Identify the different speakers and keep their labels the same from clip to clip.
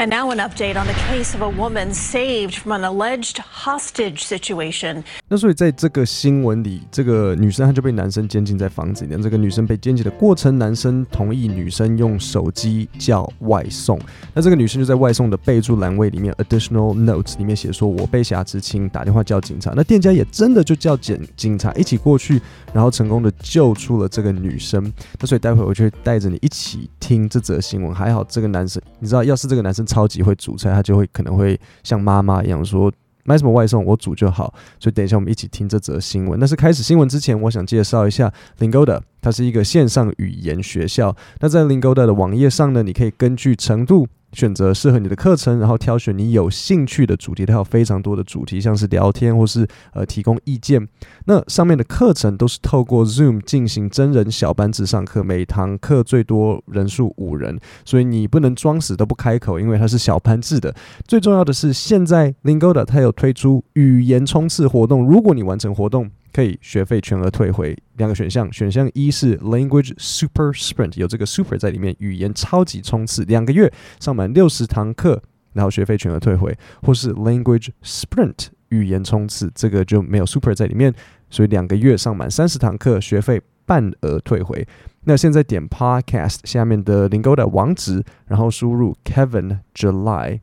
Speaker 1: And now an update on the case of a woman saved from an alleged hostage situation.
Speaker 2: 那所以在这个新闻里，这个女生她就被男生监禁在房子里面。这个女生被监禁的过程，男生同意女生用手机叫外送。那这个女生就在外送的备注栏位里面 （additional notes） 里面写说：“我被挟持，请打电话叫警察。”那店家也真的就叫警警察一起过去，然后成功的救出了这个女生。那所以待会我就会带着你一起听这则新闻。还好这个男生，你知道，要是这个男生超级会煮菜，他就会可能会像妈妈一样说。买什么外送，我煮就好。所以等一下我们一起听这则新闻。但是开始新闻之前，我想介绍一下 Lingoda，它是一个线上语言学校。那在 Lingoda 的网页上呢，你可以根据程度。选择适合你的课程，然后挑选你有兴趣的主题。它有非常多的主题，像是聊天或是呃提供意见。那上面的课程都是透过 Zoom 进行真人小班制上课，每堂课最多人数五人，所以你不能装死都不开口，因为它是小班制的。最重要的是，现在 Lingoda 它有推出语言冲刺活动，如果你完成活动。可以学费全额退回。两个选项，选项一是 Language Super Sprint，有这个 Super 在里面，语言超级冲刺，两个月上满六十堂课，然后学费全额退回；或是 Language Sprint，语言冲刺，这个就没有 Super 在里面，所以两个月上满三十堂课，学费半额退回。那现在点 Podcast 下面的 Lingo 的网址，然后输入 Kevin July，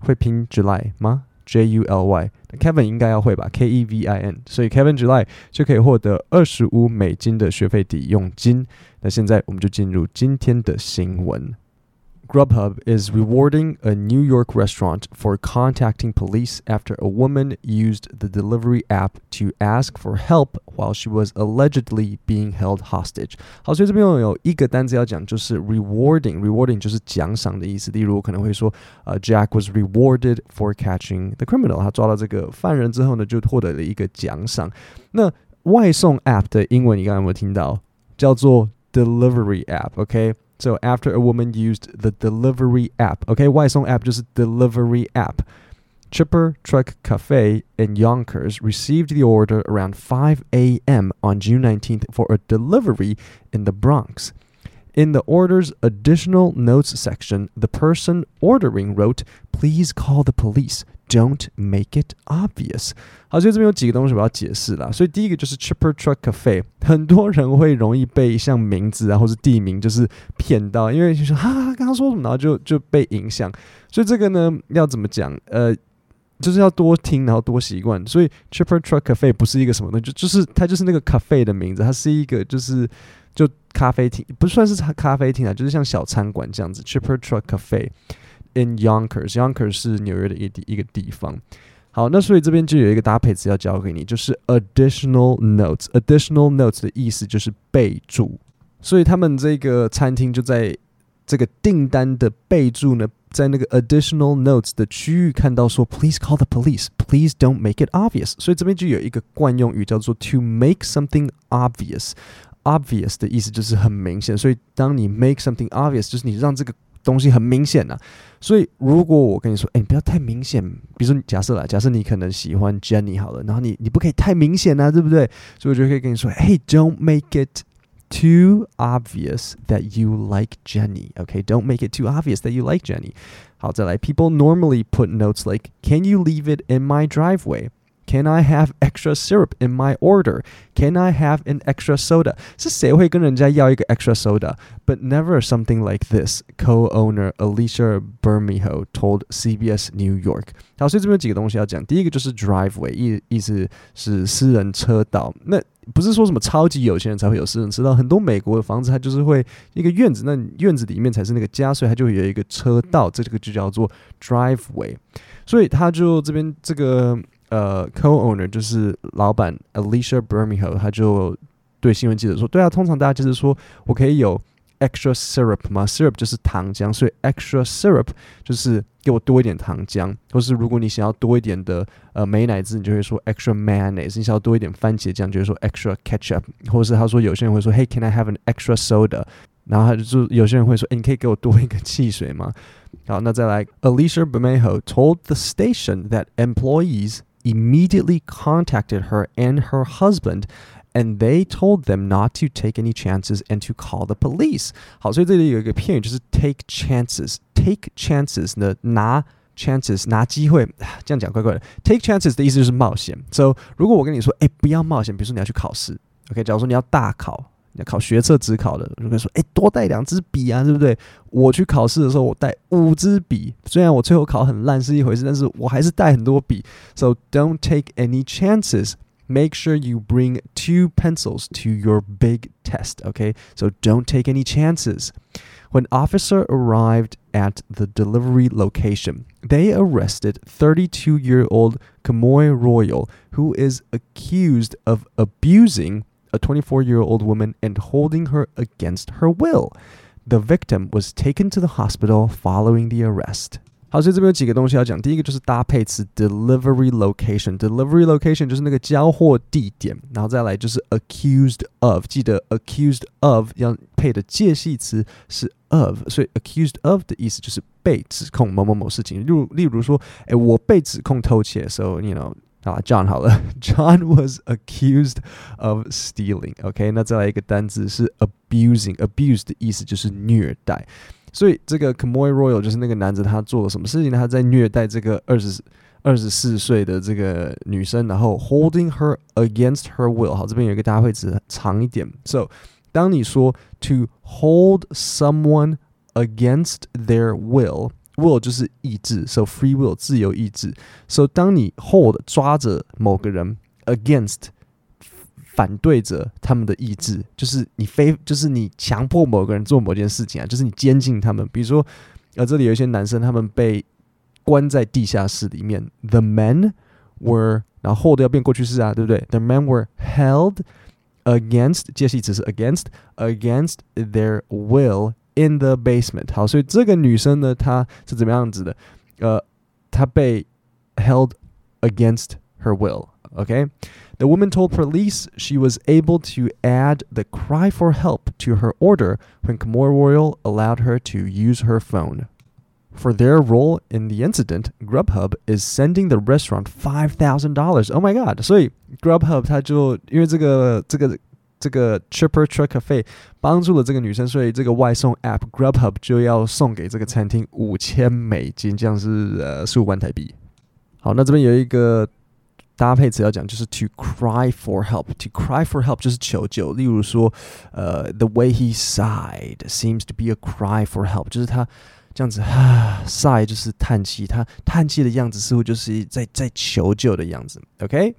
Speaker 2: 会拼 July 吗？J U L Y，Kevin 应该要会吧？K E V I N，所以 Kevin July 就可以获得二十五美金的学费抵用金。那现在我们就进入今天的新闻。Grubhub is rewarding a New York restaurant for contacting police after a woman used the delivery app to ask for help while she was allegedly being held hostage。好，所以这边有一个单词要讲，就是 rewarding，rewarding 就是奖赏的意思。例如可能会说，呃，Jack was rewarded for catching the criminal。他抓到这个犯人之后呢，就获得了一个奖赏。那外送 app 的英文你刚刚有没有听到？叫做 delivery app，OK？、Okay? So after a woman used the delivery app, okay, 外送 app 就是 delivery app. Chipper Truck Cafe in Yonkers received the order around 5 a.m. on June 19th for a delivery in the Bronx. In the order's additional notes section, the person ordering wrote, Please call the police. Don't make it obvious。好，所以这边有几个东西我要解释啦。所以第一个就是 Chipper Truck Cafe，很多人会容易被像名字啊或是地名就是骗到，因为就说哈哈刚刚说什么，然后就就被影响。所以这个呢要怎么讲？呃，就是要多听，然后多习惯。所以 Chipper Truck Cafe 不是一个什么东西，就就是它就是那个 cafe 的名字，它是一个就是 就咖啡厅，不算是咖啡厅啊，就是像小餐馆这样子。Chipper Truck Cafe。in Yonkers，Yonkers 是纽约的一一个地方。好，那所以这边就有一个搭配词要教给你，就是 additional notes。additional notes 的意思就是备注，所以他们这个餐厅就在这个订单的备注呢，在那个 additional notes 的区域看到说，please call the police，please don't make it obvious。所以这边就有一个惯用语叫做 to make something obvious。obvious 的意思就是很明显，所以当你 make something obvious，就是你让这个东西很明显呐、啊。所以如果我跟你说，哎，你不要太明显，比如说假设啦，假设你可能喜欢 Jenny 好了，然后你你不可以太明显啊，对不对？所以我就可以跟你说，Hey, don't make it too obvious that you like Jenny. Okay, don't make it too obvious that you like Jenny. 好，再来，People normally put notes like, "Can you leave it in my driveway?" Can I have extra syrup in my order? Can I have an extra soda? 是谁会跟人家要一个 extra soda? But never something like this. Co-owner Alicia Bermejo told CBS New York. 好，所以这边有几个东西要讲。第一个就是 driveway，意意思是私人车道。那不是说什么超级有钱人才会有私人车道，很多美国的房子它就是会一个院子，那院子里面才是那个家，所以它就会有一个车道，这个就叫做 driveway。所以他就这边这个。 呃 co-owner 就是老板 Alicia Bermejo，他就对新闻记者说：“对啊，通常大家就是说我可以有 extra syrup 嘛，syrup 就是糖浆，所以 extra syrup 就是给我多一点糖浆，或是如果你想要多一点的呃美乃滋，你就会说 extra mayonnaise；你想要多一点番茄酱，就会说 extra ketchup，或者是他说有些人会说 Hey, I have an extra soda？然后他就有些人会说，哎，你可以给我多一个汽水吗？好，那再来，Alicia Bermejo told the station that employees immediately contacted her and her husband and they told them not to take any chances and to call the police。好，所以这里有一个片语就是 take chances。take chances 呢，拿 chances 拿机会，这样讲怪怪的。take chances 的意思就是冒险。So 如果我跟你说，哎，不要冒险，比如说你要去考试，OK，假如说你要大考。 你要考学测、职考的，如果说，哎，多带两支笔啊，对不对？我去考试的时候，我带五支笔，虽然我最后考很烂是一回事，但是我还是带很多笔。So don't take any chances. Make sure you bring two pencils to your big test. Okay, so don't take any chances. When officer arrived at the delivery location, they arrested 32-year-old Kamoy Royal, who is accused of abusing a 24 year old woman and holding her against her will. The victim was taken to the hospital following the arrest. 好，所以这边有几个东西要讲。第一个就是搭配词 delivery location，delivery location 就是那个交货地点，然后再来就是 accused of，记得 accused of 要配的介系词是 of，所以 accused of 的意思就是被指控某某某事情。例如，例如说，哎，我被指控偷窃，so you know。 啊，John 好了，John was accused of stealing。OK，那再来一个单字是 abusing，abuse 的意思就是虐待。所以这个 Kamoy Royal 就是那个男子，他做了什么事情呢？他在虐待这个二十二十四岁的这个女生，然后 holding her against her will。好，这边有一个搭配词长一点。So，当你说 to hold someone against their will。 Will 就是意志，so free will 自由意志。so 当你 hold 抓着某个人 against 反对着他们的意志，就是你非就是你强迫某个人做某件事情啊，就是你监禁他们。比如说，呃，这里有一些男生，他们被关在地下室里面。The men were 然后 hold 要变过去式啊，对不对？The men were held against 介系词是 against against their will in the basement. basement。好，所以这个女生呢，她是怎么样子的？呃，她被 held against her will. Okay, the woman told police she was able to add the cry for help to her order when Kamoy Royal allowed her to use her phone. For their role in the incident, Grubhub is sending the restaurant five thousand dollars. Oh my god! So Grubhub 它就因为这个这个这个 Chipper Truck Cafe 帮助了这个女生，所以这个外送 App GrubHub 就要送给这个餐厅五千美金，这样是呃十五万台币。好，那这边有一个搭配词要讲，就是 to cry for help。to cry for help 就是求救。例如说，呃，the way he sighed seems to be a cry for help，就是他这样子啊，sigh 就是叹气，他叹气的样子似乎就是在在求救的样子。OK，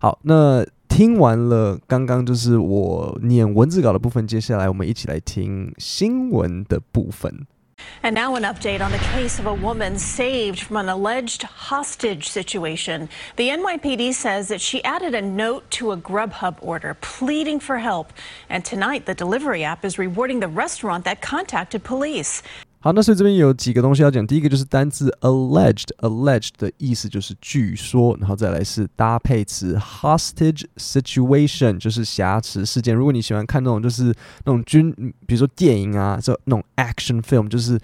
Speaker 2: 好，那。听完了刚刚就是我念文字稿的部分，接下来我们一起来听新闻的部分。
Speaker 1: And now an update on the case of a woman saved from an alleged hostage situation. The NYPD says that she added a note to a Grubhub order pleading for help. And tonight, the delivery app is rewarding the restaurant that contacted police.
Speaker 2: 好，那所以这边有几个东西要讲。第一个就是单字 alleged，alleged 的意思就是据说，然后再来是搭配词 hostage situation，就是挟持事件。如果你喜欢看那种就是那种军，比如说电影啊，这那种 action film，就是。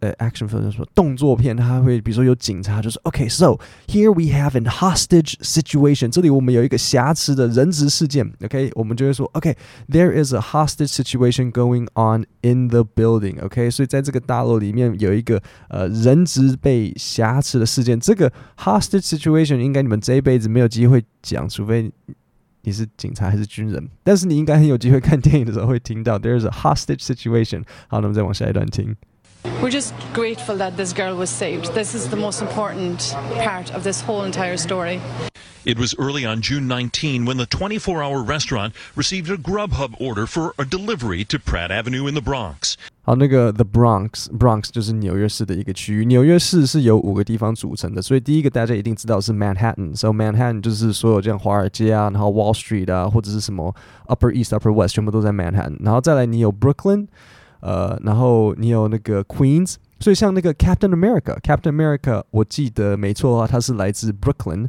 Speaker 2: 呃，action film 什么动作片，它会比如说有警察，就是 OK，so here we have an hostage situation，这里我们有一个瑕疵的人质事件，OK，我们就会说 OK，there is a hostage situation going on in the building，OK，所以在这个大楼里面有一个呃人质被挟持的事件，这个 hostage situation 应该你们这一辈子没有机会讲，除非。你是警察还是军人？但是你应该很有机会看电影的时候会听到 "There is a hostage situation"。好，那么再往下一段听。
Speaker 3: we're just grateful that this girl was saved. This is the most important part of this whole entire story.
Speaker 4: It was early on June 19 when the 24 hour restaurant received a Grubhub order for a delivery to Pratt Avenue in the Bronx.
Speaker 2: 好，那个 The Bronx Bronx 就是纽约市的一个区域。纽约市是由五个地方组成的，所以第一个大家一定知道是 Manhattan。So Manhattan 就是所有这样华尔街啊，然后 Wall Street 啊，或者是什么 Upper East、Upper West，全部都在 Manhattan。然后再来你有 Brooklyn。 呃，然后你有那个 Queens，所以像那个 Captain America，Captain America，我记得没错的话，他是来自 Brooklyn，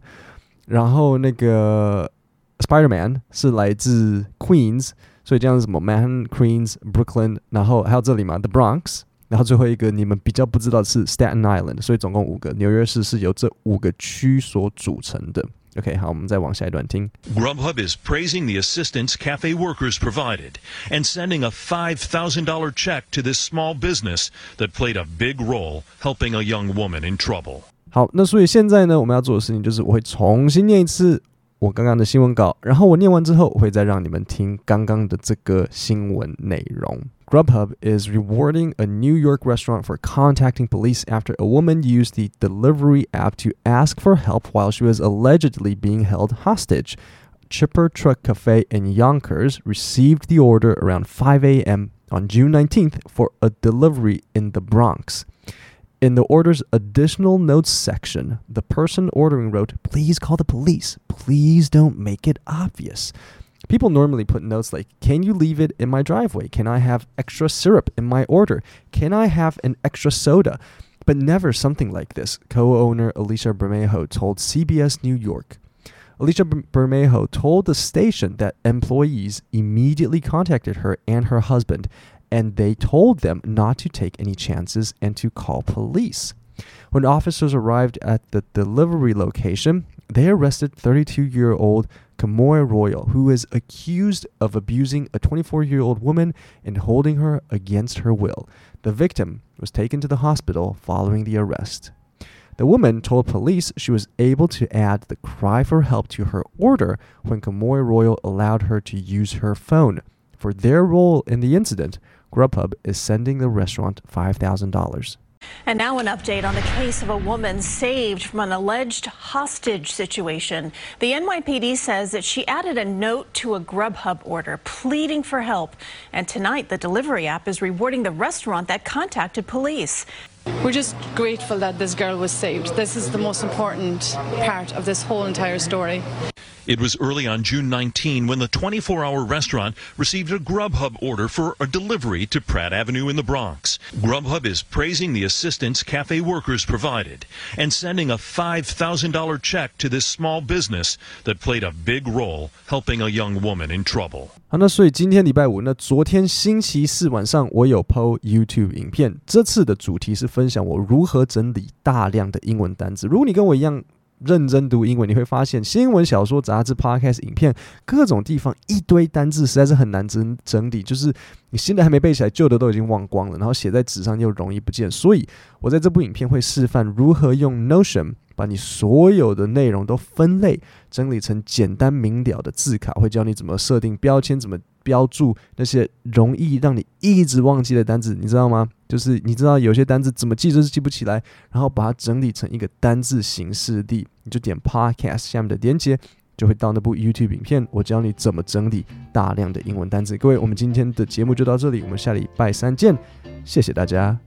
Speaker 2: 然后那个 Spider-Man 是来自 Queens，所以这样什么 Man、Queens、Brooklyn，然后还有这里嘛 The Bronx，然后最后一个你们比较不知道是 Staten Island，所以总共五个，纽约市是由这五个区所组成的。OK，好，我们再往下一段听。
Speaker 4: Grubhub is praising the assistance cafe workers provided and sending a $5,000 check to this small business that played a big role helping a young woman in trouble.
Speaker 2: 好，那所以现在呢，我们要做的事情就是我会重新念一次 我刚刚的新闻稿，然后我念完之后，我会再让你们听刚刚的这个新闻内容。Grubhub is rewarding a New York restaurant for contacting police after a woman used the delivery app to ask for help while she was allegedly being held hostage. Chipper Truck Cafe in Yonkers received the order around 5 a.m. on June 19th for a delivery in the Bronx. In the order's additional notes section, the person ordering wrote, Please call the police. Please don't make it obvious. People normally put notes like, Can you leave it in my driveway? Can I have extra syrup in my order? Can I have an extra soda? But never something like this, co owner Alicia Bermejo told CBS New York. Alicia Bermejo told the station that employees immediately contacted her and her husband, and they told them not to take any chances and to call police. When officers arrived at the delivery location, they arrested 32 year old Kamoy Royal, who is accused of abusing a 24 year old woman and holding her against her will. The victim was taken to the hospital following the arrest. The woman told police she was able to add the cry for help to her order when Kamoy Royal allowed her to use her phone. For their role in the incident, Grubhub is sending the restaurant $5,000.
Speaker 1: And now an update on the case of a woman saved from an alleged hostage situation. The NYPD says that she added a note to a Grubhub order pleading for help. And tonight, the delivery app is rewarding the restaurant that contacted police.
Speaker 3: We're just grateful that this girl was saved. This is the most important part of this whole entire story.
Speaker 4: It was early on June 19 when the 24 hour restaurant received a Grubhub order for a delivery to Pratt Avenue in the Bronx. Grubhub is praising the assistance cafe workers provided and sending a $5,000 check to this small business that played a big role helping a young woman in trouble.
Speaker 2: 好，那所以今天礼拜五，那昨天星期四晚上我有 PO YouTube 影片，这次的主题是分享我如何整理大量的英文单词。如果你跟我一样 认真读英文，你会发现新闻、小说、杂志、Podcast、影片各种地方一堆单字，实在是很难整整理。就是你新的还没背起来，旧的都已经忘光了，然后写在纸上又容易不见。所以我在这部影片会示范如何用 Notion 把你所有的内容都分类整理成简单明了的字卡，会教你怎么设定标签，怎么标注那些容易让你一直忘记的单字，你知道吗？就是你知道有些单字怎么记就是记不起来，然后把它整理成一个单字形式地，你就点 Podcast 下面的连接，就会到那部 YouTube 影片，我教你怎么整理大量的英文单字。各位，我们今天的节目就到这里，我们下礼拜三见，谢谢大家。